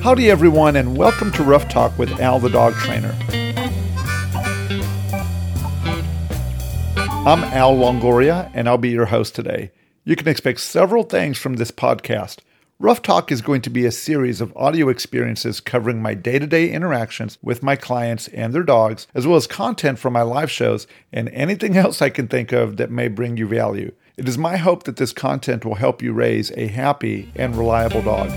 Howdy, everyone, and welcome to Rough Talk with Al the Dog Trainer. I'm Al Longoria, and I'll be your host today. You can expect several things from this podcast. Rough Talk is going to be a series of audio experiences covering my day to day interactions with my clients and their dogs, as well as content from my live shows and anything else I can think of that may bring you value. It is my hope that this content will help you raise a happy and reliable dog.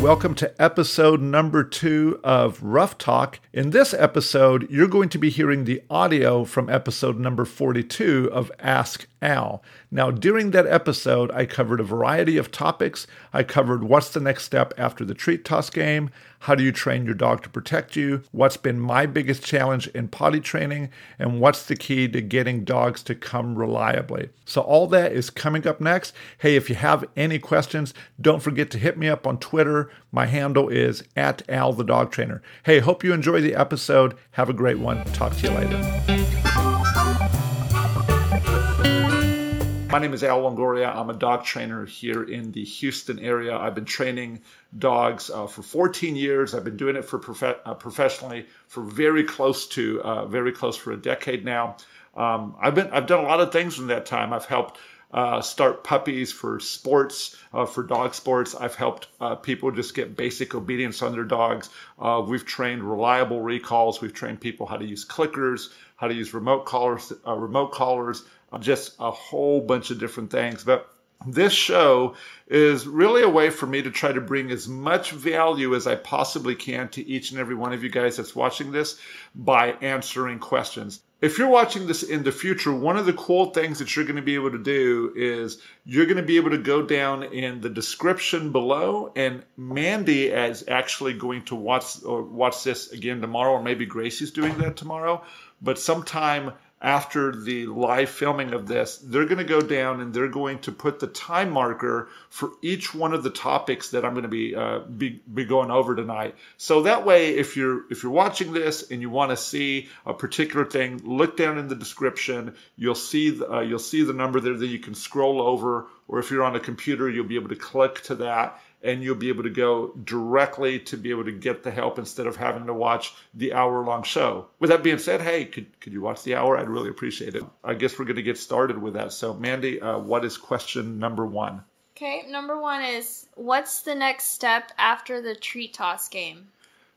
Welcome to episode number two of Rough Talk. In this episode, you're going to be hearing the audio from episode number 42 of Ask Al. Now, during that episode, I covered a variety of topics. I covered what's the next step after the treat toss game, how do you train your dog to protect you, what's been my biggest challenge in potty training, and what's the key to getting dogs to come reliably. So, all that is coming up next. Hey, if you have any questions, don't forget to hit me up on Twitter. My handle is at Al the Dog Trainer. Hey, hope you enjoy the episode. Have a great one. Talk to you later. My name is Al Longoria. I'm a dog trainer here in the Houston area. I've been training dogs uh, for 14 years. I've been doing it for prof- uh, professionally for very close to uh, very close for a decade now. Um, I've been I've done a lot of things in that time. I've helped uh, start puppies for sports, uh, for dog sports. I've helped uh, people just get basic obedience on their dogs. Uh, we've trained reliable recalls. We've trained people how to use clickers, how to use remote collars, uh, remote collars, just a whole bunch of different things. But this show is really a way for me to try to bring as much value as I possibly can to each and every one of you guys that's watching this by answering questions. If you're watching this in the future, one of the cool things that you're going to be able to do is you're going to be able to go down in the description below, and Mandy is actually going to watch or watch this again tomorrow, or maybe Gracie's doing that tomorrow. But sometime after the live filming of this, they're going to go down and they're going to put the time marker for each one of the topics that I'm going to be uh, be, be going over tonight. So that way, if you're if you're watching this and you want to see a particular thing, look down in the description. You'll see the, uh, you'll see the number there that you can scroll over, or if you're on a computer, you'll be able to click to that and you'll be able to go directly to be able to get the help instead of having to watch the hour long show. With that being said, hey, could, could you watch the hour? I'd really appreciate it. I guess we're going to get started with that. So, Mandy, uh, what is question number one? Okay, number one is what's the next step after the treat toss game?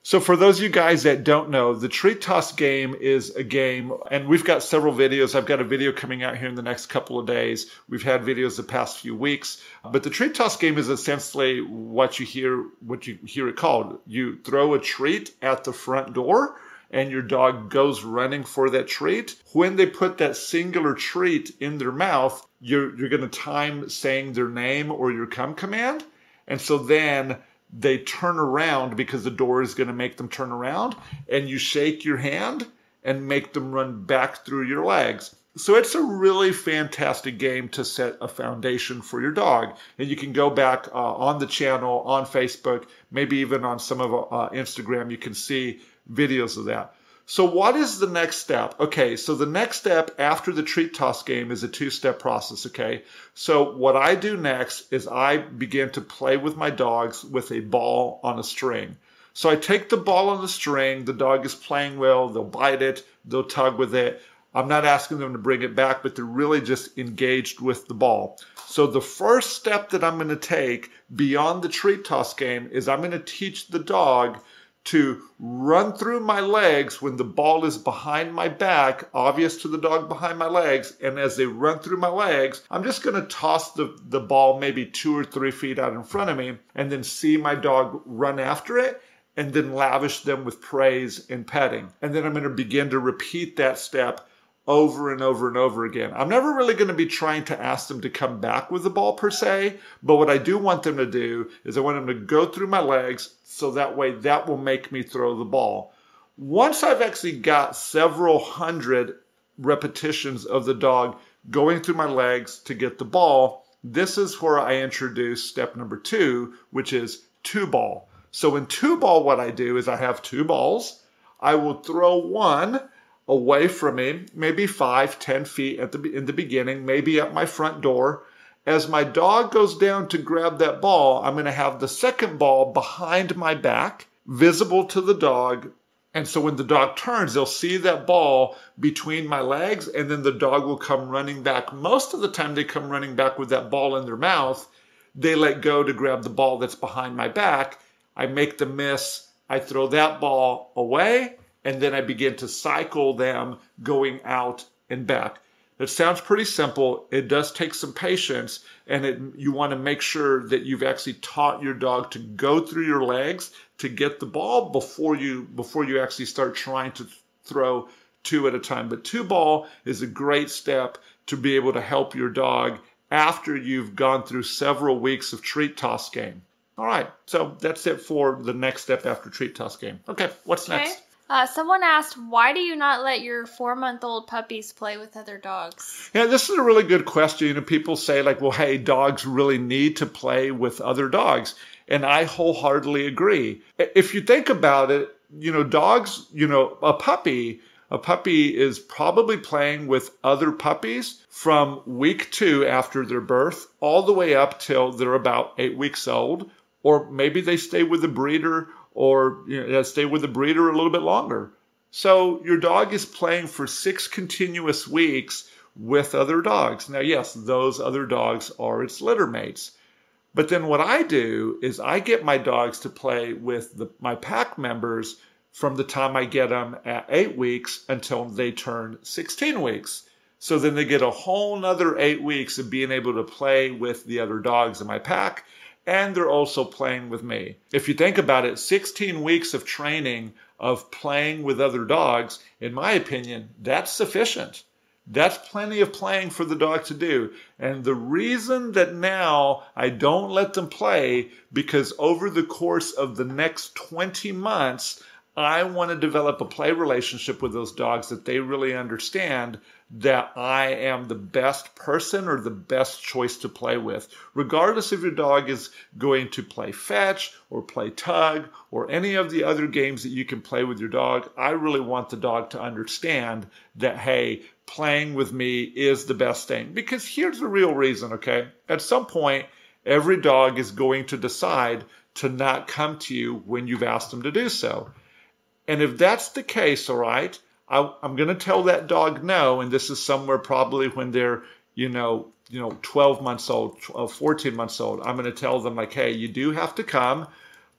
So, for those of you guys that don't know, the Treat Toss game is a game, and we've got several videos. I've got a video coming out here in the next couple of days. We've had videos the past few weeks, but the Treat Toss game is essentially what you hear what you hear it called. You throw a treat at the front door, and your dog goes running for that treat. When they put that singular treat in their mouth, you're you're going to time saying their name or your come command, and so then they turn around because the door is going to make them turn around and you shake your hand and make them run back through your legs. So it's a really fantastic game to set a foundation for your dog. And you can go back uh, on the channel, on Facebook, maybe even on some of uh, Instagram. You can see videos of that. So, what is the next step? Okay, so the next step after the treat toss game is a two step process. Okay, so what I do next is I begin to play with my dogs with a ball on a string. So, I take the ball on the string, the dog is playing well, they'll bite it, they'll tug with it. I'm not asking them to bring it back, but they're really just engaged with the ball. So, the first step that I'm going to take beyond the treat toss game is I'm going to teach the dog to run through my legs when the ball is behind my back, obvious to the dog behind my legs. And as they run through my legs, I'm just going to toss the, the ball maybe two or three feet out in front of me and then see my dog run after it and then lavish them with praise and petting. And then I'm going to begin to repeat that step over and over and over again. I'm never really going to be trying to ask them to come back with the ball per se, but what I do want them to do is I want them to go through my legs so that way that will make me throw the ball. Once I've actually got several hundred repetitions of the dog going through my legs to get the ball, this is where I introduce step number two, which is two ball. So in two ball, what I do is I have two balls. I will throw one away from me, maybe five, ten feet at the in the beginning, maybe at my front door, As my dog goes down to grab that ball, I'm going to have the second ball behind my back, visible to the dog. And so when the dog turns, they'll see that ball between my legs, and then the dog will come running back. Most of the time, they come running back with that ball in their mouth. They let go to grab the ball that's behind my back. I make the miss. I throw that ball away, and then I begin to cycle them going out and back. It sounds pretty simple. It does take some patience, and it, you want to make sure that you've actually taught your dog to go through your legs to get the ball before you before you actually start trying to throw two at a time. But two ball is a great step to be able to help your dog after you've gone through several weeks of treat toss game. All right, so that's it for the next step after treat toss game. Okay, what's Okay. next? Uh, someone asked, why do you not let your four month old puppies play with other dogs? Yeah, this is a really good question. You know, people say like, well, hey, dogs really need to play with other dogs. And I wholeheartedly agree. If you think about it, you know, dogs, you know, a puppy, a puppy is probably playing with other puppies from week two after their birth all the way up till they're about eight weeks old. Or maybe they stay with the breeder or you know, stay with the breeder a little bit longer. So your dog is playing for six continuous weeks with other dogs. Now, yes, those other dogs are its litter mates. But then what I do is I get my dogs to play with the, my pack members from the time I get them at eight weeks until they turn 16 weeks. So then they get a whole nother eight weeks of being able to play with the other dogs in my pack. And they're also playing with me. If you think about it, 16 weeks of training of playing with other dogs, in my opinion, that's sufficient. That's plenty of playing for the dog to do. And the reason that now I don't let them play, because over the course of the next 20 months, I want to develop a play relationship with those dogs that they really understand that I am the best person or the best choice to play with. Regardless if your dog is going to play fetch or play tug or any of the other games that you can play with your dog, I really want the dog to understand that, hey, playing with me is the best thing. Because here's the real reason, okay? At some point, every dog is going to decide to not come to you when you've asked them to do so. And if that's the case, all right, I, I'm going to tell that dog no. And this is somewhere probably when they're, you know, you know, 12 months old, 12, uh, 14 months old. I'm going to tell them like, hey, you do have to come.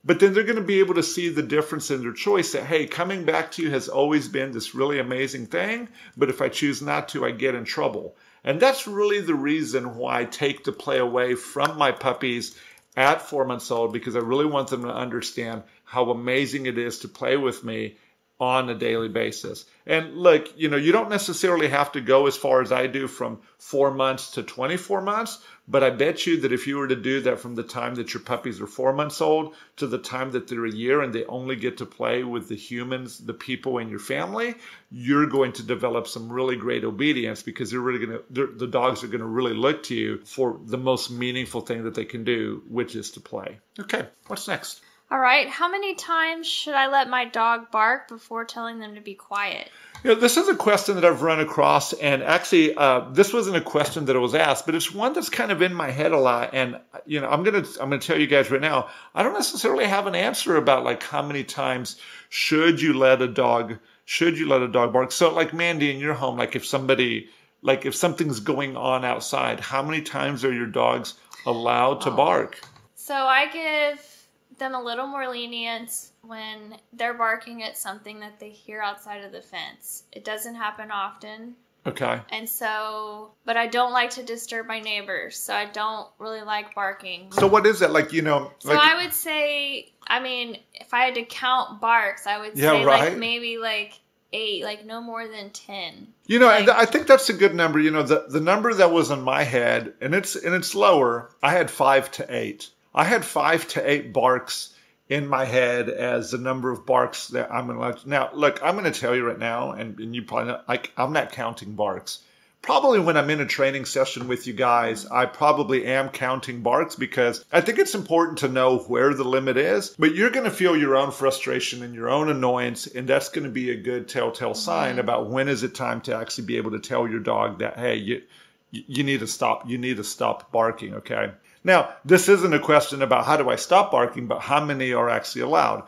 But then they're going to be able to see the difference in their choice that, hey, coming back to you has always been this really amazing thing. But if I choose not to, I get in trouble. And that's really the reason why I take the play away from my puppies at four months old because I really want them to understand how amazing it is to play with me on a daily basis. And look, you know, you don't necessarily have to go as far as I do from four months to 24 months, but I bet you that if you were to do that from the time that your puppies are four months old to the time that they're a year and they only get to play with the humans, the people in your family, you're going to develop some really great obedience because they're really going to, the dogs are going to really look to you for the most meaningful thing that they can do, which is to play. Okay, what's next? All right, how many times should I let my dog bark before telling them to be quiet? You know, this is a question that I've run across, and actually, uh, this wasn't a question that I was asked, but it's one that's kind of in my head a lot. And you know, I'm gonna I'm gonna tell you guys right now, I don't necessarily have an answer about like how many times should you let a dog should you let a dog bark. So, like Mandy in your home, like if somebody like if something's going on outside, how many times are your dogs allowed to bark? So I give them a little more lenience when they're barking at something that they hear outside of the fence. It doesn't happen often. Okay. And so, but I don't like to disturb my neighbors, so I don't really like barking. So what is that like? You know, So like I would say, I mean, if I had to count barks, I would Yeah, say right. like maybe like eight, like no more than ten. You know, and Like- I think that's a good number. You know, the, the number that was in my head, and it's and it's lower. I had five to eight. I had five to eight barks in my head as the number of barks that I'm going to let. Now, look, I'm going to tell you right now, and, and you probably not, like I'm not counting barks. Probably when I'm in a training session with you guys, I probably am counting barks because I think it's important to know where the limit is. But you're going to feel your own frustration and your own annoyance, and that's going to be a good telltale sign mm-hmm. about when is it time to actually be able to tell your dog that, hey, you, you need to stop. You need to stop barking. Okay. Now, this isn't a question about how do I stop barking, but how many are actually allowed.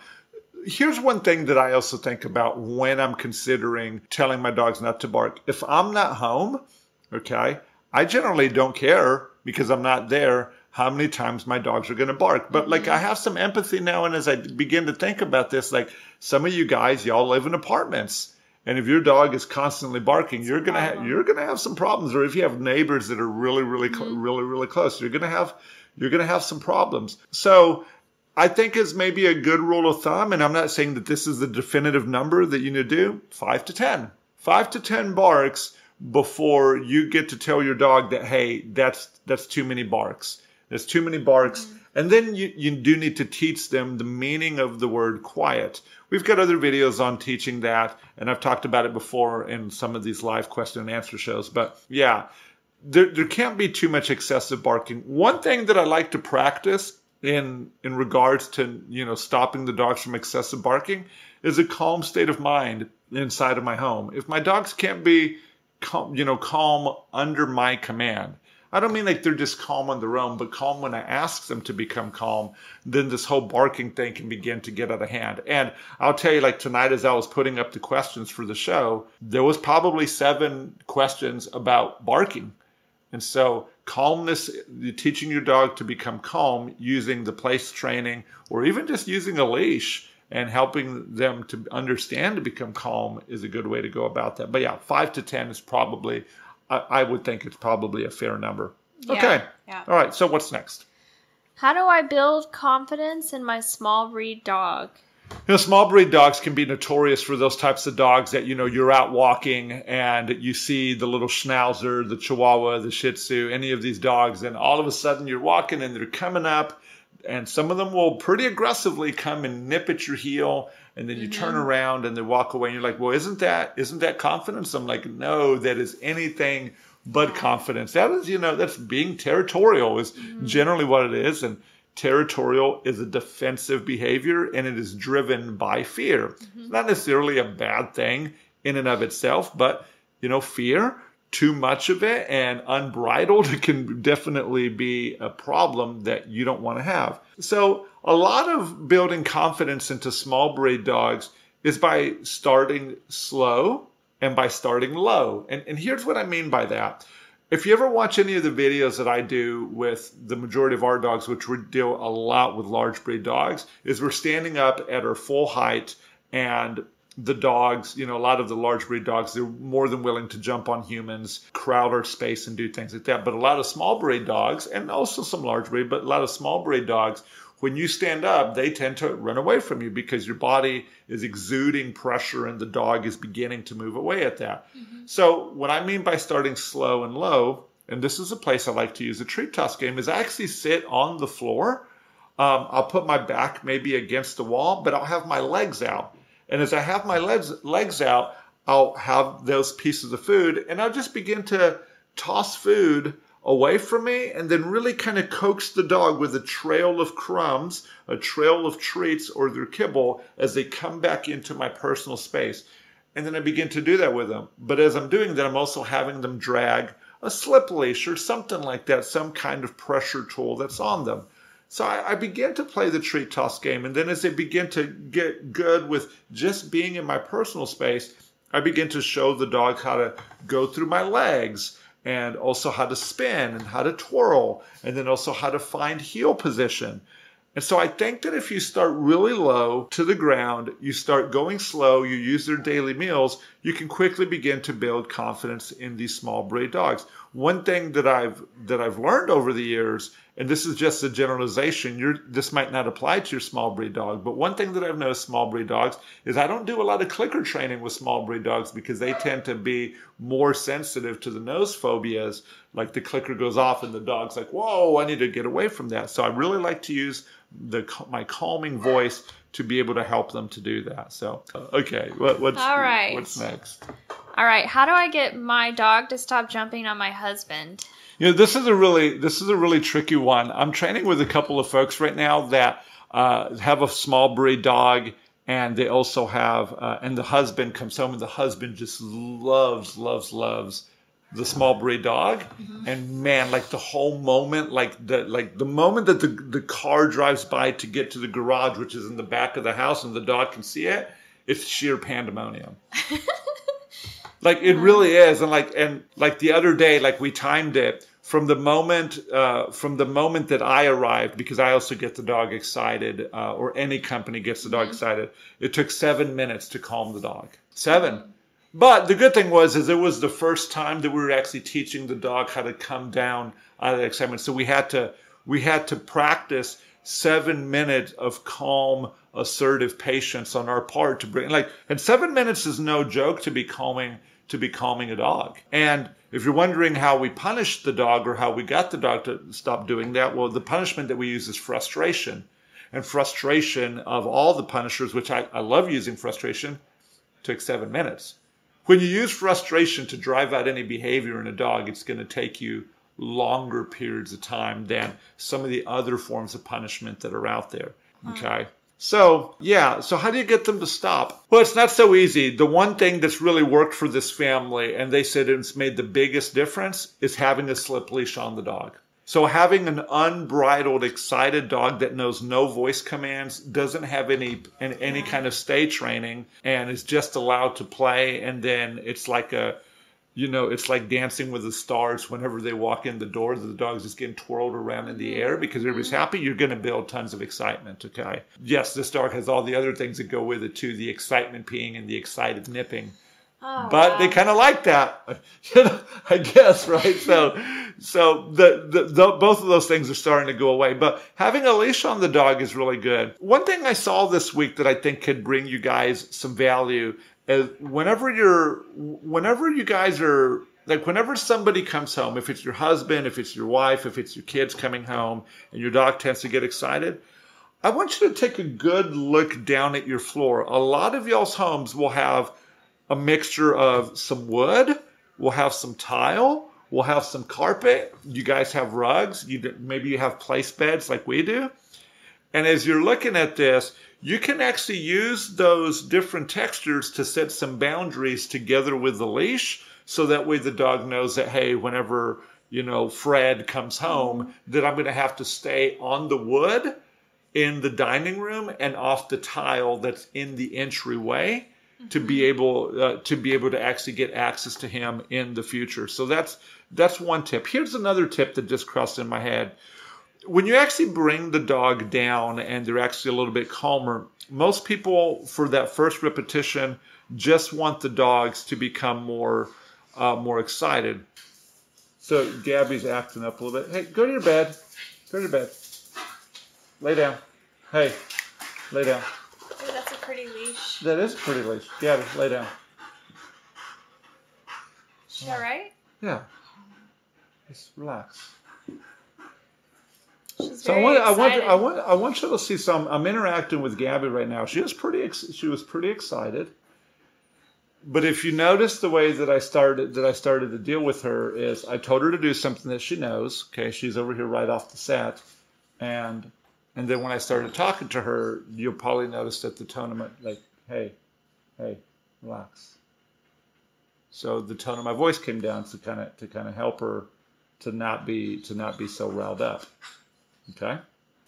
Here's one thing that I also think about when I'm considering telling my dogs not to bark. If I'm not home, okay, I generally don't care because I'm not there how many times my dogs are going to bark. But like I have some empathy now, and as I begin to think about this, like some of you guys, y'all live in apartments. And if your dog is constantly barking, you're gonna ha- you're gonna have some problems. Or if you have neighbors that are really, really, cl- Mm-hmm. really, really close, you're gonna have you're gonna have some problems. So I think is maybe a good rule of thumb, and I'm not saying that this is the definitive number that you need to do. Five to ten, five to ten barks before you get to tell your dog that hey, that's that's too many barks. There's too many barks. And then you, you do need to teach them the meaning of the word quiet. We've got other videos on teaching that, and I've talked about it before in some of these live question and answer shows. But yeah, there, there can't be too much excessive barking. One thing that I like to practice in in regards to you know stopping the dogs from excessive barking is a calm state of mind inside of my home. If my dogs can't be calm, you know calm under my command, I don't mean like they're just calm on their own, but calm when I ask them to become calm, then this whole barking thing can begin to get out of hand. And I'll tell you, like tonight, as I was putting up the questions for the show, there was probably seven questions about barking. And so, calmness, teaching your dog to become calm using the place training or even just using a leash and helping them to understand to become calm is a good way to go about that. But yeah, five to 10 is probably, I, I would think it's probably a fair number. Yeah, okay. yeah. All right. So, what's next? How do I build confidence in my small breed dog? You know, small breed dogs can be notorious for those types of dogs that, you know, you're out walking and you see the little schnauzer, the chihuahua, the shih tzu, any of these dogs, and all of a sudden you're walking and they're coming up and some of them will pretty aggressively come and nip at your heel and then you turn mm-hmm. around and they walk away and you're like, well, isn't that, isn't that confidence? I'm like, no, that is anything but confidence. That is, you know, that's being territorial is mm-hmm. generally what it is. And territorial is a defensive behavior and it is driven by fear. It's not necessarily a bad thing in and of itself, but you know, fear, too much of it and unbridled can definitely be a problem that you don't want to have. So, a lot of building confidence into small breed dogs is by starting slow and by starting low. And, and here's what I mean by that. If you ever watch any of the videos that I do with the majority of our dogs, which we deal a lot with large breed dogs, is we're standing up at our full height and the dogs, you know, a lot of the large breed dogs, they're more than willing to jump on humans, crowd our space and do things like that. But a lot of small breed dogs, and also some large breed, but a lot of small breed dogs, when you stand up, they tend to run away from you because your body is exuding pressure and the dog is beginning to move away at that. So, what I mean by starting slow and low, and this is a place I like to use a treat toss game, is I actually sit on the floor. Um, I'll put my back maybe against the wall, but I'll have my legs out. And as I have my legs, legs out, I'll have those pieces of food and I'll just begin to toss food away from me and then really kind of coax the dog with a trail of crumbs, a trail of treats or their kibble as they come back into my personal space. And then I begin to do that with them. But as I'm doing that, I'm also having them drag a slip leash or something like that, some kind of pressure tool that's on them. So I, I began to play the treat toss game. And then as I begin to get good with just being in my personal space, I begin to show the dog how to go through my legs and also how to spin and how to twirl and then also how to find heel position. And so I think that if you start really low to the ground, you start going slow, you use their daily meals, you can quickly begin to build confidence in these small breed dogs. One thing that I've that I've learned over the years, and this is just a generalization, you're, this might not apply to your small breed dog, but one thing that I've noticed small breed dogs is I don't do a lot of clicker training with small breed dogs because they tend to be more sensitive to the noise phobias. Like the clicker goes off and the dog's like, "Whoa, I need to get away from that." So I really like to use the my calming voice to be able to help them to do that. So okay, what, what's All right. what's next? All right, how do I get my dog to stop jumping on my husband? You know, this is a really this is a really tricky one. I'm training with a couple of folks right now that uh, have a small breed dog, and they also have, uh, and the husband comes home, and the husband just loves, loves, loves the small breed dog Mm-hmm. and man like the whole moment like the like the moment that the the car drives by to get to the garage which is in the back of the house and the dog can see it it's sheer pandemonium like it really is and like and like the other day like we timed it from the moment uh, from the moment that i arrived because i also get the dog excited uh, or any company gets the dog excited it took seven minutes to calm the dog. Seven. But the good thing was, is it was the first time that we were actually teaching the dog how to come down out of the excitement. So we had to we had to practice seven minutes of calm, assertive patience on our part to bring like and seven minutes is no joke to be calming to be calming a dog. And if you're wondering how we punished the dog or how we got the dog to stop doing that, well, the punishment that we use is frustration. And frustration of all the punishers, which I, I love using frustration, took seven minutes. When you use frustration to drive out any behavior in a dog, it's going to take you longer periods of time than some of the other forms of punishment that are out there. Okay. So, yeah. So, how do you get them to stop? Well, it's not so easy. The one thing that's really worked for this family, and they said it's made the biggest difference, is having a slip leash on the dog. So having an unbridled, excited dog that knows no voice commands, doesn't have any any, kind of stay training, and is just allowed to play, and then it's like a, you know, it's like dancing with the stars. Whenever they walk in the door, the dog's just getting twirled around in the air mm-hmm. because everybody's mm-hmm. happy. You're going to build tons of excitement. Okay. Yes, this dog has all the other things that go with it too: the excitement peeing and the excited nipping Oh, but wow. they kind of like that, you know, I guess, right? So, so the, the, the both of those things are starting to go away. But having a leash on the dog is really good. One thing I saw this week that I think could bring you guys some value whenever you're, whenever you guys are like whenever somebody comes home, if it's your husband, if it's your wife, if it's your kids coming home, and your dog tends to get excited, I want you to take a good look down at your floor. A lot of y'all's homes will have a mixture of some wood, we'll have some tile, we'll have some carpet. You guys have rugs. You maybe you have place beds like we do. And as you're looking at this, you can actually use those different textures to set some boundaries together with the leash so that way the dog knows that hey, whenever you know Fred comes home, that I'm going to have to stay on the wood in the dining room and off the tile that's in the entryway to be able uh, to be able to actually get access to him in the future. So that's that's one tip. Here's another tip that just crossed in my head. When you actually bring the dog down and they're actually a little bit calmer, most people for that first repetition just want the dogs to become more uh, more excited. So Gabby's acting up a little bit. Hey, go to your bed. Go to your bed. Lay down. Hey, lay down. Ooh, that's a pretty leash. That is a pretty leash. Gabby, lay down. Is She all right? Yeah. Just relax. She's So I want, I want. I want, I want you to see some. I'm interacting with Gabby right now. She was pretty, ex- she was pretty excited. But if you notice the way that I started, that I started to deal with her is, I told her to do something that she knows. Okay, she's over here right off the set, and and then when I started talking to her, you'll probably notice that the tone of my like, hey, hey, relax. So the tone of my voice came down to kind of to kind of help her to not be to not be so riled up. Okay.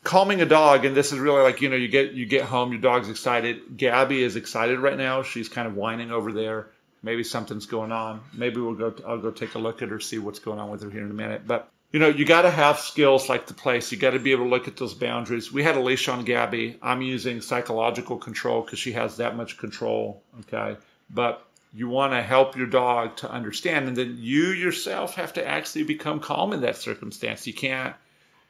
Calming a dog, and this is really like you know you get you get home, your dog's excited. Gabby is excited right now. She's kind of whining over there. Maybe something's going on. Maybe we'll go. I'll go take a look at her, see what's going on with her here in a minute. But you know, you got to have skills like the place. You got to be able to look at those boundaries. We had a leash on Gabby. I'm using psychological control because she has that much control. Okay, but you want to help your dog to understand, and then you yourself have to actually become calm in that circumstance. You can't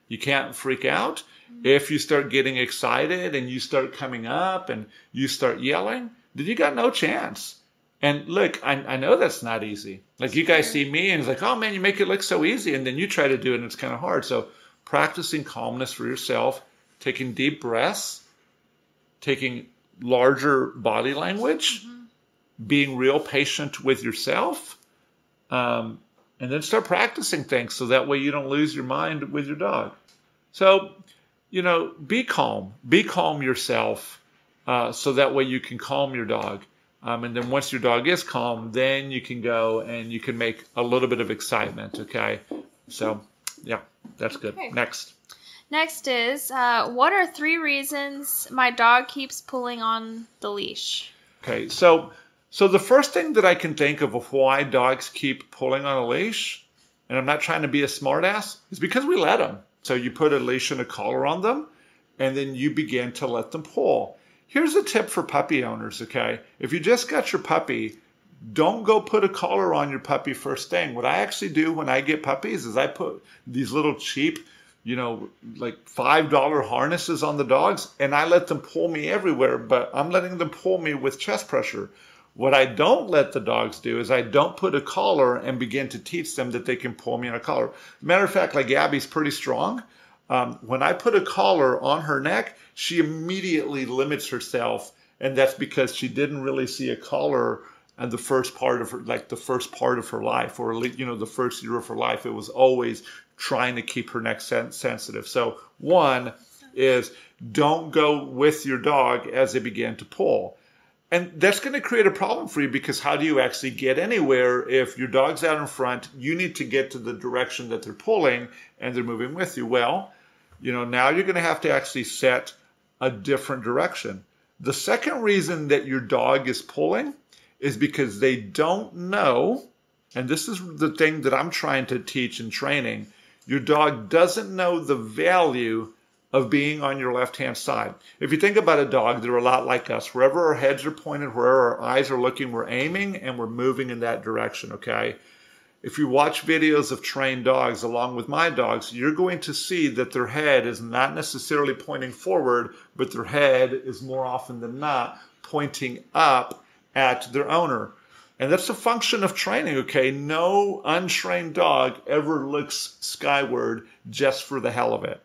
you can't freak out. If you start getting excited and you start coming up and you start yelling, then you got no chance. And look, I, I know that's not easy. Like you guys see me and it's like, oh man, you make it look so easy. And then you try to do it and it's kind of hard. So practicing calmness for yourself, taking deep breaths, taking larger body language, being real patient with yourself, um, and then start practicing things so that way you don't lose your mind with your dog. So, you know, be calm. Be calm yourself uh, so that way you can calm your dog. Um, and then once your dog is calm, then you can go and you can make a little bit of excitement. Okay. So, yeah, that's good. Okay. Next. Next is uh, what are three reasons my dog keeps pulling on the leash? Okay. So, so the first thing that I can think of of why dogs keep pulling on a leash, and I'm not trying to be a smartass, is because we let them. So you put a leash and a collar on them, and then you begin to let them pull. Here's a tip for puppy owners, okay? If you just got your puppy, don't go put a collar on your puppy first thing. What I actually do when I get puppies is I put these little cheap, you know, like $5 harnesses on the dogs and I let them pull me everywhere, but I'm letting them pull me with chest pressure. What I don't let the dogs do is I don't put a collar and begin to teach them that they can pull me in a collar. Matter of fact, like Abby's pretty strong. Um, when I put a collar on her neck, she immediately limits herself, and that's because she didn't really see a collar and the first part of her like the first part of her life or you know the first year of her life it was always trying to keep her neck sen- sensitive so one is don't go with your dog as they begin to pull and that's going to create a problem for you because how do you actually get anywhere if your dog's out in front you need to get to the direction that they're pulling and they're moving with you well you know now you're going to have to actually set a different direction the second reason that your dog is pulling is because they don't know, and this is the thing that I'm trying to teach in training. Your dog doesn't know the value of being on your left hand side. If you think about a dog, they're a lot like us. Wherever our heads are pointed, wherever our eyes are looking, we're aiming and we're moving in that direction, okay? If you watch videos of trained dogs along with my dogs, you're going to see that their head is not necessarily pointing forward, but their head is more often than not pointing up at their owner. And that's a function of training, okay? No untrained dog ever looks skyward just for the hell of it.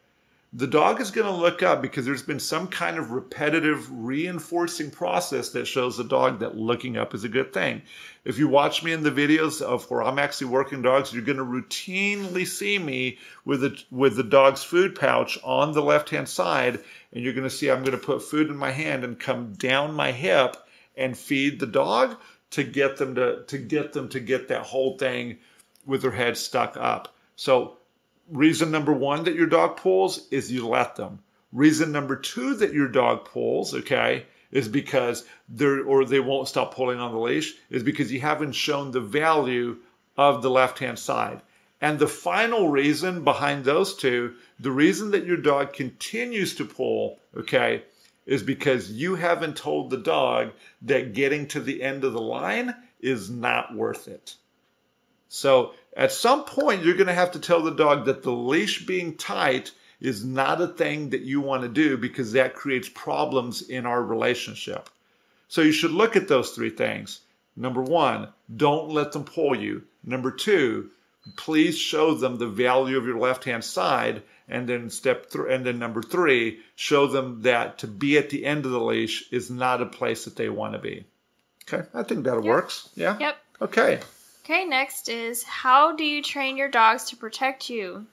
The dog is going to look up because there's been some kind of repetitive reinforcing process that shows the dog that looking up is a good thing. If you watch me in the videos of where I'm actually working dogs, you're going to routinely see me with the with the dog's food pouch on the left hand side, and you're going to see I'm going to put food in my hand and come down my hip and feed the dog to get them to to get them to get that whole thing with their head stuck up. So reason number 1 that your dog pulls is you let them. Reason number 2 that your dog pulls, okay, is because they're or they won't stop pulling on the leash is because you haven't shown the value of the left-hand side. And the final reason behind those two, the reason that your dog continues to pull, okay, is because you haven't told the dog that getting to the end of the line is not worth it. So at some point, you're going to have to tell the dog that the leash being tight is not a thing that you want to do because that creates problems in our relationship. So you should look at those three things. Number one, don't let them pull you. Number two, please show them the value of your left hand side and then step three and then number three show them that to be at the end of the leash is not a place that they want to be okay i think that yep. works yeah yep okay okay next is how do you train your dogs to protect you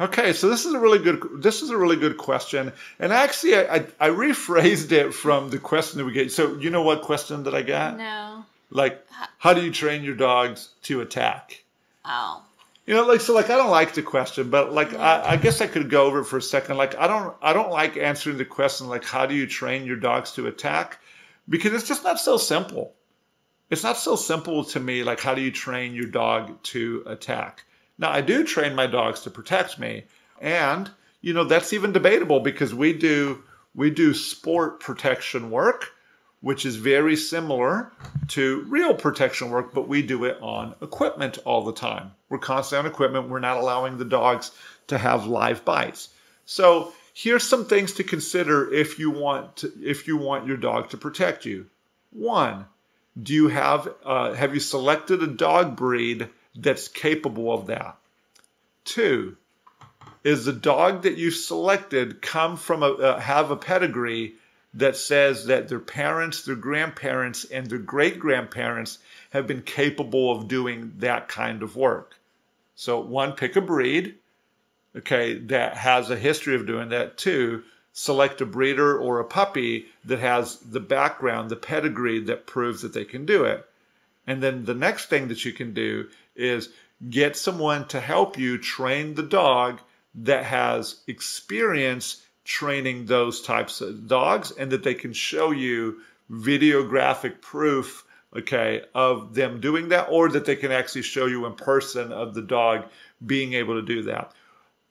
Okay, so this is a really good this is a really good question, and actually I, I, I rephrased it from the question that we get. So you know what question that I got? No. Like, how do you train your dogs to attack? Oh. You know, like so, like I don't like the question, but like I, I, guess I could go over it for a second. Like I don't, I don't like answering the question like how do you train your dogs to attack, because it's just not so simple. It's not so simple to me. Like how do you train your dog to attack? Now I do train my dogs to protect me, and you know that's even debatable because we do we do sport protection work which is very similar to real protection work, but we do it on equipment all the time. We're constantly on equipment. We're not allowing the dogs to have live bites. So here's some things to consider if you want to, if you want your dog to protect you. One, do you have uh, have you selected a dog breed that's capable of that? Two, is the dog that you've selected come from a uh, have a pedigree that says that their parents, their grandparents, and their great grandparents have been capable of doing that kind of work. So, one, pick a breed, okay, that has a history of doing that. Two, select a breeder or a puppy that has the background, the pedigree that proves that they can do it. And then the next thing that you can do is get someone to help you train the dog that has experience training those types of dogs and that they can show you videographic proof okay of them doing that or that they can actually show you in person of the dog being able to do that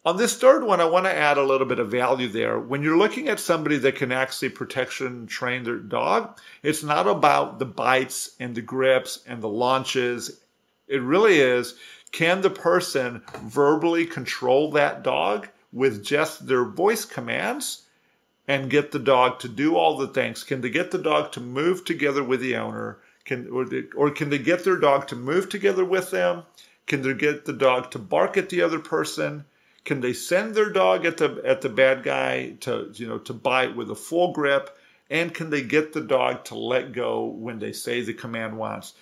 on this third one i want to add a little bit of value there when you're looking at somebody that can actually protection train their dog it's not about the bites and the grips and the launches it really is can the person verbally control that dog with just their voice commands and get the dog to do all the things? Can they get the dog to move together with the owner? Can or, they, or can they get their dog to move together with them? Can they get the dog to bark at the other person? Can they send their dog at the at the bad guy to you know to bite with a full grip? And can they get the dog to let go when they say the command once?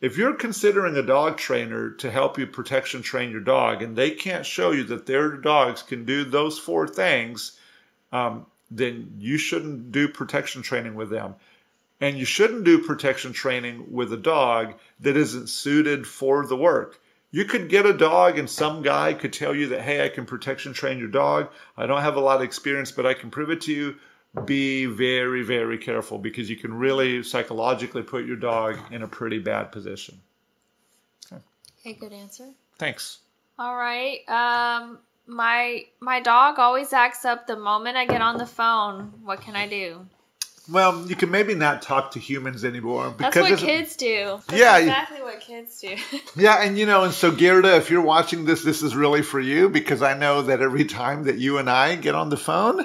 if you're considering a dog trainer to help you protection train your dog and they can't show you that their dogs can do those four things, um, then you shouldn't do protection training with them. And you shouldn't do protection training with a dog that isn't suited for the work. You could get a dog and some guy could tell you that, hey, I can protection train your dog. I don't have a lot of experience, but I can prove it to you be very, very careful because you can really psychologically put your dog in a pretty bad position. Okay, okay good answer. Thanks. All right. Um, my my dog always acts up the moment I get on the phone. What can I do? Well, you can maybe not talk to humans anymore because that's what kids do. That's yeah, exactly what kids do. yeah, and you know, and so Gerda, if you're watching this, this is really for you because I know that every time that you and I get on the phone,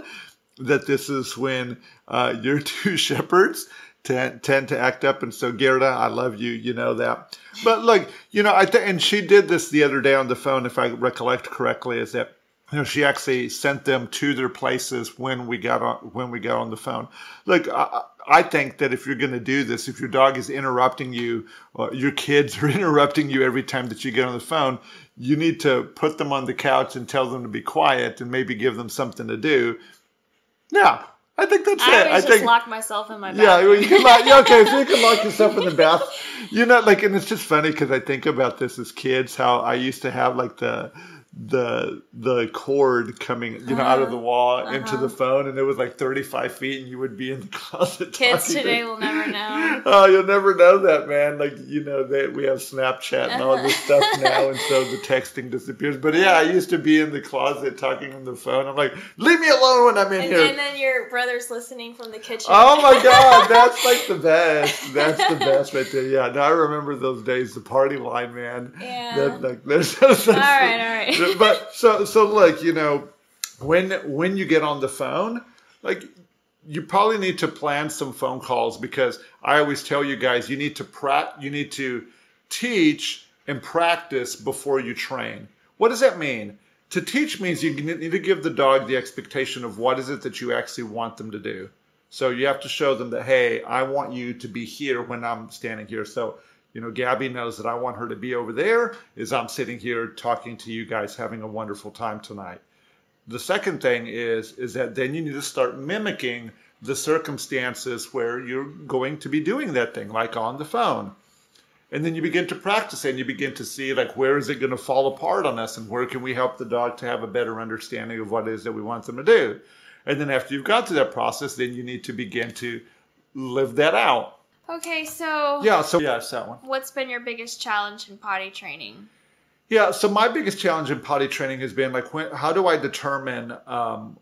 that this is when uh, your two shepherds tend, tend to act up. And so, Gerda, I love you. You know that. But look, you know, I think, and she did this the other day on the phone, if I recollect correctly, is that you know she actually sent them to their places when we got on when we got on the phone. Look, I, I think that if you're going to do this, if your dog is interrupting you, or your kids are interrupting you every time that you get on the phone, you need to put them on the couch and tell them to be quiet and maybe give them something to do yeah, I think that's I it. I think lock myself in my bathroom. Yeah, well, you can lock. Yeah, okay, so you can lock yourself in the bath. You know, like, and it's just funny because I think about this as kids. How I used to have like the the the cord coming you know uh-huh. out of the uh-huh. wall uh-huh. into the phone and it was like 35 feet and you would be in the closet kids today to, will never know. Oh you'll never know that man. Like you know that we have snapchat and all this stuff now and so the texting disappears. But yeah i used to be in the closet talking on the phone. I'm like leave me alone when i'm in and, here. and then your brother's listening from the kitchen. Oh my god that's like the best. That's the best right there. Yeah now i remember those days the party line man. Yeah. that, like, there's, there's, all right all right but so so look, you know, when when you get on the phone, like you probably need to plan some phone calls because I always tell you guys you need to pra- you need to teach and practice before you train. What does that mean? To teach means you need to give the dog the expectation of what is it that you actually want them to do. So you have to show them that hey, I want you to be here when I'm standing here. So you know, Gabby knows that I want her to be over there as I'm sitting here talking to you guys, having a wonderful time tonight. The second thing is is that then you need to start mimicking the circumstances where you're going to be doing that thing, like on the phone. And then you begin to practice and you begin to see like where is it going to fall apart on us and where can we help the dog to have a better understanding of what it is that we want them to do. And then after you've got through that process, then you need to begin to live that out Okay, so yeah, so yeah, it's that one. What's been your biggest challenge in potty training? Yeah, so my biggest challenge in potty training has been like, when, how do I determine um,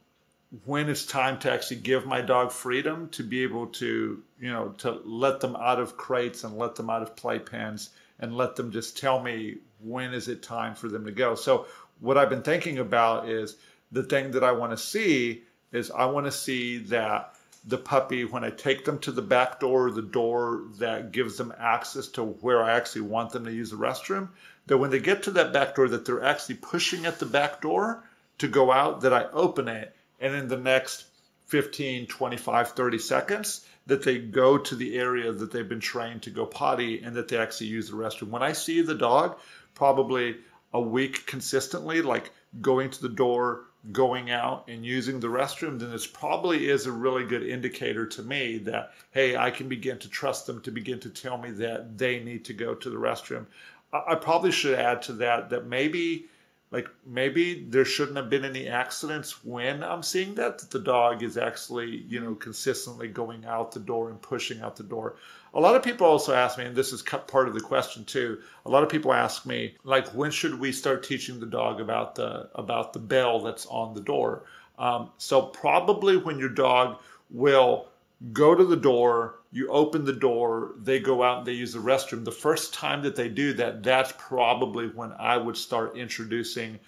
when it's time to actually give my dog freedom to be able to, you know, to let them out of crates and let them out of playpens and let them just tell me when is it time for them to go. So what I've been thinking about is the thing that I want to see is I want to see that the puppy when I take them to the back door, the door that gives them access to where I actually want them to use the restroom, that when they get to that back door, that they're actually pushing at the back door to go out, that I open it, and in the next 15, 25, 30 seconds, that they go to the area that they've been trained to go potty and that they actually use the restroom. When I see the dog, probably a week consistently, like going to the door, going out and using the restroom, then this probably is a really good indicator to me that, hey, I can begin to trust them to begin to tell me that they need to go to the restroom. I, probably should add to that that maybe like maybe there shouldn't have been any accidents when I'm seeing that, that the dog is actually, you know, consistently going out the door and pushing out the door. A lot of people also ask me, and this is part of the question too. A lot of people ask me, like, when should we start teaching the dog about the about the bell that's on the door? Um, so probably when your dog will go to the door, you open the door, they go out and they use the restroom. The first time that they do that, that's probably when I would start introducing,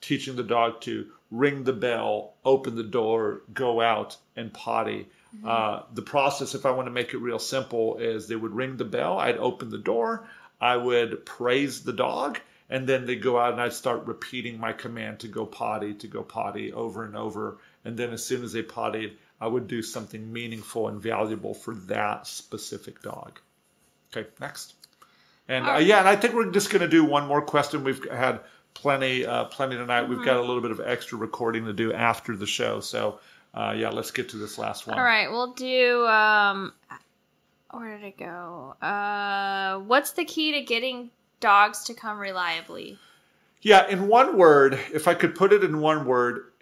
teaching the dog to ring the bell, open the door, go out and potty. Mm-hmm. Uh, the process, if I want to make it real simple, is they would ring the bell, I'd open the door, I would praise the dog, and then they'd go out and I'd start repeating my command to go potty, to go potty over and over. And then as soon as they pottied, I would do something meaningful and valuable for that specific dog. Okay, next. And uh, yeah, and I think we're just going to do one more question. We've had plenty, uh, plenty tonight. Mm-hmm. We've got a little bit of extra recording to do after the show. So uh, yeah, let's get to this last one. All right, we'll do. Um, where did it go? Uh, what's the key to getting dogs to come reliably? Yeah, in one word, if I could put it in one word,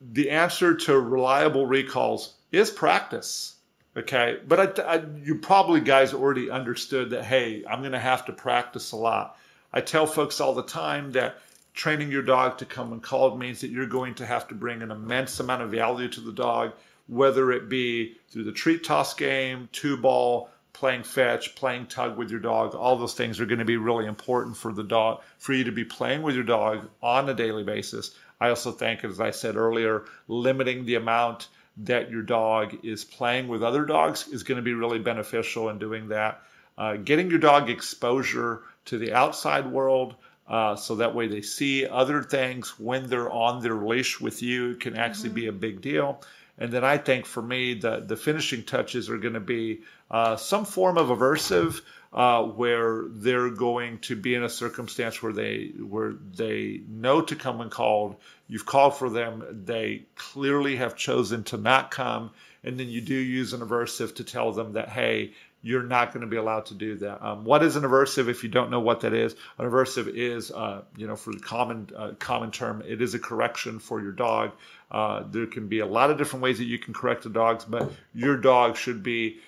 the answer to reliable recalls is practice. Okay, but I, I, you probably guys already understood that. Hey, I'm going to have to practice a lot. I tell folks all the time that training your dog to come and call means that you're going to have to bring an immense amount of value to the dog, whether it be through the treat toss game, two ball, playing fetch, playing tug with your dog. All those things are going to be really important for the dog, for you to be playing with your dog on a daily basis. I also think, as I said earlier, limiting the amount that your dog is playing with other dogs is going to be really beneficial in doing that. Uh, getting your dog exposure to the outside world, uh, so that way they see other things when they're on their leash with you can actually mm-hmm. be a big deal. And then I think for me, the, the finishing touches are going to be uh, some form of aversive, uh, where they're going to be in a circumstance where they where they know to come when called. You've called for them. They clearly have chosen to not come, and then you do use an aversive to tell them that hey, you're not going to be allowed to do that. Um, what is an aversive? If you don't know what that is, an aversive is, uh, you know, for the common uh, common term, it is a correction for your dog. Uh, there can be a lot of different ways that you can correct the dogs, but your dog should be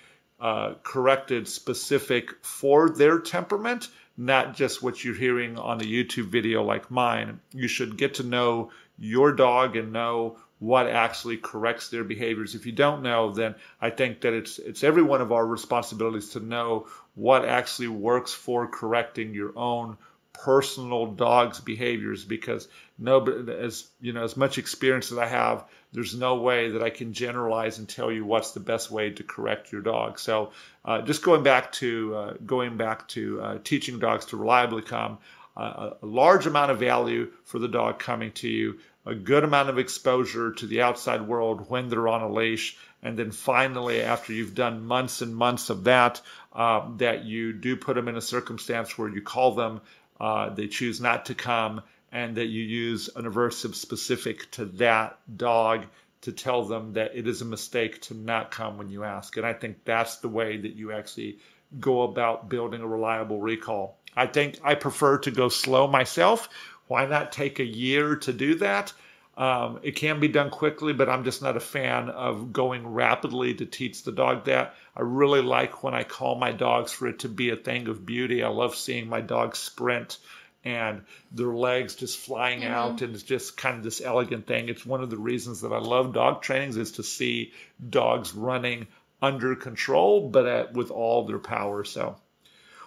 uh, corrected specific for their temperament, not just what you're hearing on a YouTube video like mine. You should get to know your dog and know what actually corrects their behaviors. If you don't know, then I think that it's it's every one of our responsibilities to know what actually works for correcting your own personal dog's behaviors because no but as you know as much experience as I have there's no way that I can generalize and tell you what's the best way to correct your dog so uh, just going back to uh, going back to uh, teaching dogs to reliably come uh, a large amount of value for the dog coming to you a good amount of exposure to the outside world when they're on a leash. And then finally, after you've done months and months of that, uh, that you do put them in a circumstance where you call them, uh, they choose not to come, and that you use an aversive specific to that dog to tell them that it is a mistake to not come when you ask. And I think that's the way that you actually go about building a reliable recall. I think I prefer to go slow myself why not take a year to do that? Um, it can be done quickly, but I'm just not a fan of going rapidly to teach the dog that. I really like when I call my dogs for it to be a thing of beauty. I love seeing my dogs sprint and their legs just flying mm-hmm. out and it's just kind of this elegant thing. It's one of the reasons that I love dog trainings is to see dogs running under control, but at, with all their power. So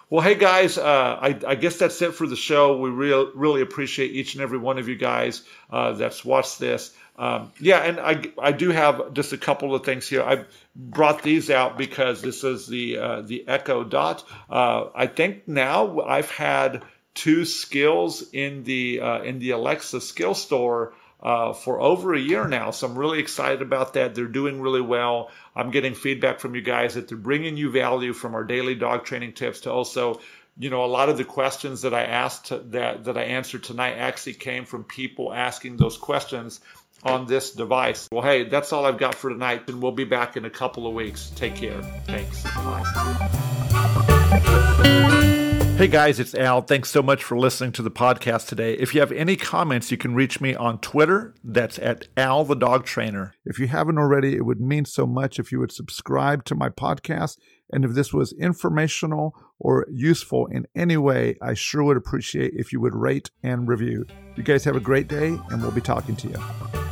well, hey guys, uh, I, I, guess that's it for the show. We real, really appreciate each and every one of you guys uh, that's watched this. Um, yeah, and I, I do have just a couple of things here. I brought these out because this is the uh, the Echo Dot. Uh, I think now I've had two skills in the uh, in the Alexa skill store uh, for over a year now. So I'm really excited about that. They're doing really well. I'm getting feedback from you guys that they're bringing you value from our daily dog training tips to also you know, a lot of the questions that I asked that that I answered tonight actually came from people asking those questions on this device. Well, hey, that's all I've got for tonight, and we'll be back in a couple of weeks. Take care. Thanks. Bye. Hey guys, it's Al. Thanks so much for listening to the podcast today. If you have any comments, you can reach me on Twitter. That's at Al the Dog Trainer. If you haven't already, it would mean so much if you would subscribe to my podcast. And if this was informational or useful in any way, I sure would appreciate if you would rate and review. You guys have a great day, and we'll be talking to you.